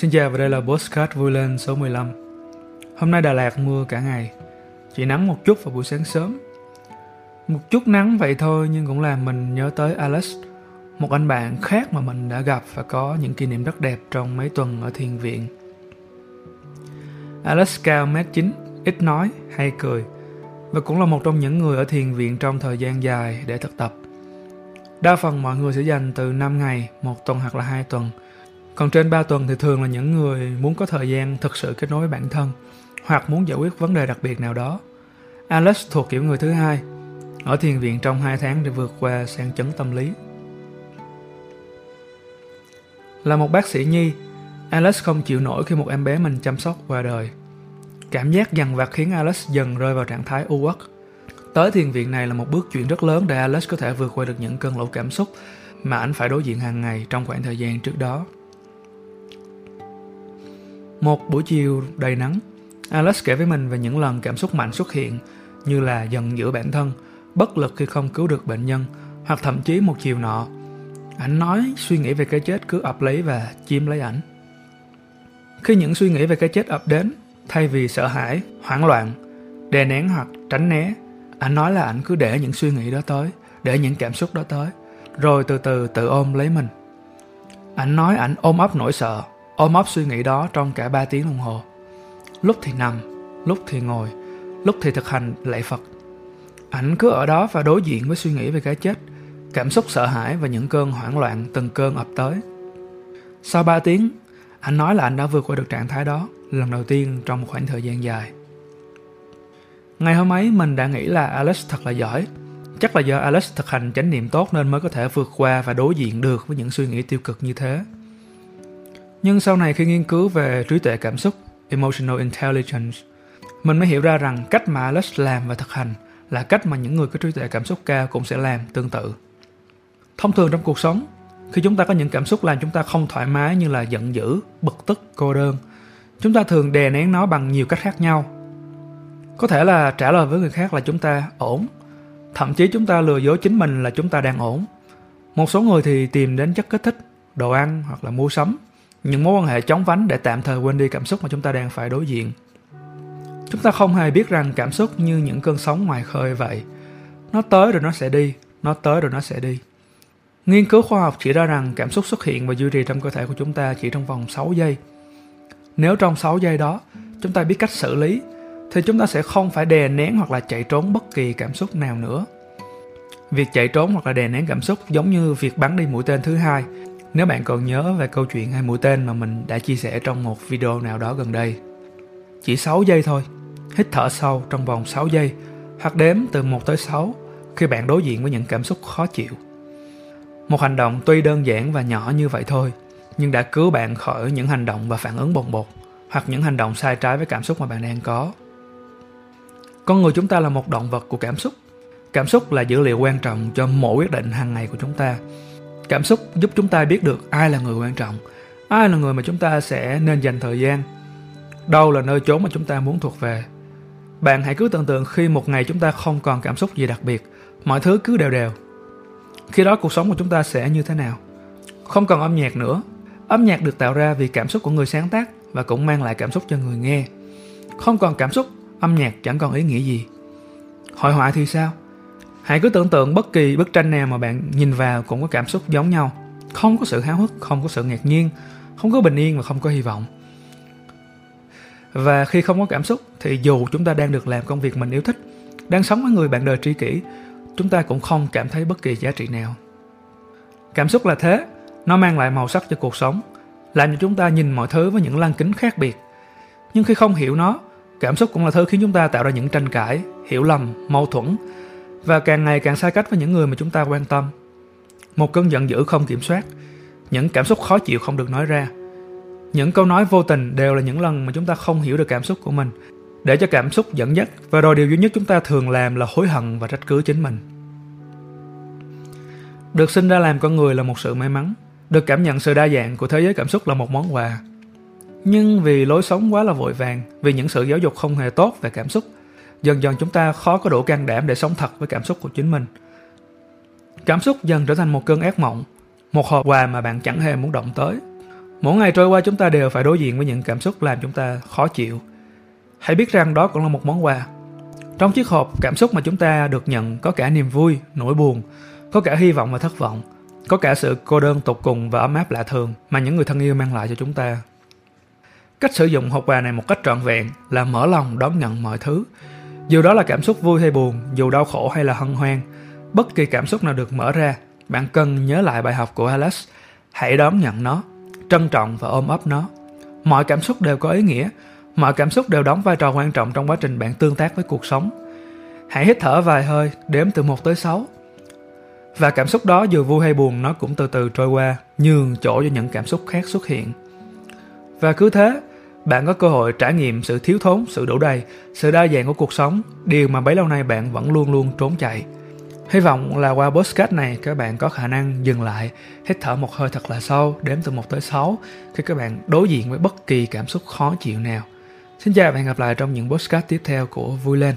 Xin chào và đây là Postcard vui lên số 15 Hôm nay Đà Lạt mưa cả ngày Chỉ nắng một chút vào buổi sáng sớm Một chút nắng vậy thôi nhưng cũng làm mình nhớ tới Alex Một anh bạn khác mà mình đã gặp và có những kỷ niệm rất đẹp trong mấy tuần ở thiền viện Alex cao mét 9, ít nói, hay cười và cũng là một trong những người ở thiền viện trong thời gian dài để thực tập. Đa phần mọi người sẽ dành từ 5 ngày, một tuần hoặc là hai tuần. Còn trên 3 tuần thì thường là những người muốn có thời gian thực sự kết nối với bản thân hoặc muốn giải quyết vấn đề đặc biệt nào đó. Alex thuộc kiểu người thứ hai, ở thiền viện trong 2 tháng để vượt qua sang chấn tâm lý. Là một bác sĩ nhi, Alex không chịu nổi khi một em bé mình chăm sóc qua đời. Cảm giác dằn vặt khiến Alex dần rơi vào trạng thái u uất. Tới thiền viện này là một bước chuyển rất lớn để Alex có thể vượt qua được những cơn lũ cảm xúc mà anh phải đối diện hàng ngày trong khoảng thời gian trước đó. Một buổi chiều đầy nắng, Alex kể với mình về những lần cảm xúc mạnh xuất hiện như là giận dữ bản thân, bất lực khi không cứu được bệnh nhân hoặc thậm chí một chiều nọ. Anh nói suy nghĩ về cái chết cứ ập lấy và chiếm lấy ảnh. Khi những suy nghĩ về cái chết ập đến, thay vì sợ hãi, hoảng loạn, đè nén hoặc tránh né, anh nói là anh cứ để những suy nghĩ đó tới, để những cảm xúc đó tới, rồi từ từ tự ôm lấy mình. Anh nói anh ôm ấp nỗi sợ, ôm ấp suy nghĩ đó trong cả 3 tiếng đồng hồ. Lúc thì nằm, lúc thì ngồi, lúc thì thực hành lạy Phật. Anh cứ ở đó và đối diện với suy nghĩ về cái chết, cảm xúc sợ hãi và những cơn hoảng loạn từng cơn ập tới. Sau 3 tiếng, anh nói là anh đã vượt qua được trạng thái đó lần đầu tiên trong một khoảng thời gian dài. Ngày hôm ấy mình đã nghĩ là Alex thật là giỏi. Chắc là do Alex thực hành chánh niệm tốt nên mới có thể vượt qua và đối diện được với những suy nghĩ tiêu cực như thế. Nhưng sau này khi nghiên cứu về trí tuệ cảm xúc, emotional intelligence, mình mới hiểu ra rằng cách mà Alex làm và thực hành là cách mà những người có trí tuệ cảm xúc cao cũng sẽ làm tương tự. Thông thường trong cuộc sống, khi chúng ta có những cảm xúc làm chúng ta không thoải mái như là giận dữ, bực tức, cô đơn, chúng ta thường đè nén nó bằng nhiều cách khác nhau. Có thể là trả lời với người khác là chúng ta ổn, thậm chí chúng ta lừa dối chính mình là chúng ta đang ổn. Một số người thì tìm đến chất kích thích, đồ ăn hoặc là mua sắm, những mối quan hệ chóng vánh để tạm thời quên đi cảm xúc mà chúng ta đang phải đối diện. Chúng ta không hề biết rằng cảm xúc như những cơn sóng ngoài khơi vậy. Nó tới rồi nó sẽ đi, nó tới rồi nó sẽ đi. Nghiên cứu khoa học chỉ ra rằng cảm xúc xuất hiện và duy trì trong cơ thể của chúng ta chỉ trong vòng 6 giây. Nếu trong 6 giây đó chúng ta biết cách xử lý thì chúng ta sẽ không phải đè nén hoặc là chạy trốn bất kỳ cảm xúc nào nữa. Việc chạy trốn hoặc là đè nén cảm xúc giống như việc bắn đi mũi tên thứ hai. Nếu bạn còn nhớ về câu chuyện hai mũi tên mà mình đã chia sẻ trong một video nào đó gần đây. Chỉ 6 giây thôi, hít thở sâu trong vòng 6 giây hoặc đếm từ 1 tới 6 khi bạn đối diện với những cảm xúc khó chịu. Một hành động tuy đơn giản và nhỏ như vậy thôi, nhưng đã cứu bạn khỏi những hành động và phản ứng bồng bột hoặc những hành động sai trái với cảm xúc mà bạn đang có. Con người chúng ta là một động vật của cảm xúc. Cảm xúc là dữ liệu quan trọng cho mỗi quyết định hàng ngày của chúng ta. Cảm xúc giúp chúng ta biết được ai là người quan trọng, ai là người mà chúng ta sẽ nên dành thời gian, đâu là nơi chốn mà chúng ta muốn thuộc về. Bạn hãy cứ tưởng tượng khi một ngày chúng ta không còn cảm xúc gì đặc biệt, mọi thứ cứ đều đều. Khi đó cuộc sống của chúng ta sẽ như thế nào? Không còn âm nhạc nữa. Âm nhạc được tạo ra vì cảm xúc của người sáng tác và cũng mang lại cảm xúc cho người nghe. Không còn cảm xúc, âm nhạc chẳng còn ý nghĩa gì. Hội họa thì sao? Hãy cứ tưởng tượng bất kỳ bức tranh nào mà bạn nhìn vào cũng có cảm xúc giống nhau. Không có sự háo hức, không có sự ngạc nhiên, không có bình yên và không có hy vọng. Và khi không có cảm xúc thì dù chúng ta đang được làm công việc mình yêu thích, đang sống với người bạn đời tri kỷ, chúng ta cũng không cảm thấy bất kỳ giá trị nào. Cảm xúc là thế, nó mang lại màu sắc cho cuộc sống, làm cho chúng ta nhìn mọi thứ với những lăng kính khác biệt. Nhưng khi không hiểu nó, cảm xúc cũng là thứ khiến chúng ta tạo ra những tranh cãi, hiểu lầm, mâu thuẫn và càng ngày càng xa cách với những người mà chúng ta quan tâm. Một cơn giận dữ không kiểm soát, những cảm xúc khó chịu không được nói ra. Những câu nói vô tình đều là những lần mà chúng ta không hiểu được cảm xúc của mình, để cho cảm xúc dẫn dắt và rồi điều duy nhất chúng ta thường làm là hối hận và trách cứ chính mình. Được sinh ra làm con người là một sự may mắn, được cảm nhận sự đa dạng của thế giới cảm xúc là một món quà. Nhưng vì lối sống quá là vội vàng, vì những sự giáo dục không hề tốt về cảm xúc, dần dần chúng ta khó có đủ can đảm để sống thật với cảm xúc của chính mình. Cảm xúc dần trở thành một cơn ác mộng, một hộp quà mà bạn chẳng hề muốn động tới. Mỗi ngày trôi qua chúng ta đều phải đối diện với những cảm xúc làm chúng ta khó chịu. Hãy biết rằng đó cũng là một món quà. Trong chiếc hộp, cảm xúc mà chúng ta được nhận có cả niềm vui, nỗi buồn, có cả hy vọng và thất vọng, có cả sự cô đơn tột cùng và ấm áp lạ thường mà những người thân yêu mang lại cho chúng ta. Cách sử dụng hộp quà này một cách trọn vẹn là mở lòng đón nhận mọi thứ. Dù đó là cảm xúc vui hay buồn, dù đau khổ hay là hân hoan, bất kỳ cảm xúc nào được mở ra, bạn cần nhớ lại bài học của Alex. Hãy đón nhận nó, trân trọng và ôm ấp nó. Mọi cảm xúc đều có ý nghĩa, mọi cảm xúc đều đóng vai trò quan trọng trong quá trình bạn tương tác với cuộc sống. Hãy hít thở vài hơi, đếm từ 1 tới 6. Và cảm xúc đó dù vui hay buồn nó cũng từ từ trôi qua, nhường chỗ cho những cảm xúc khác xuất hiện. Và cứ thế, bạn có cơ hội trải nghiệm sự thiếu thốn, sự đủ đầy, sự đa dạng của cuộc sống, điều mà bấy lâu nay bạn vẫn luôn luôn trốn chạy. Hy vọng là qua podcast này các bạn có khả năng dừng lại, hít thở một hơi thật là sâu, đếm từ 1 tới 6 khi các bạn đối diện với bất kỳ cảm xúc khó chịu nào. Xin chào và hẹn gặp lại trong những podcast tiếp theo của Vui Lên.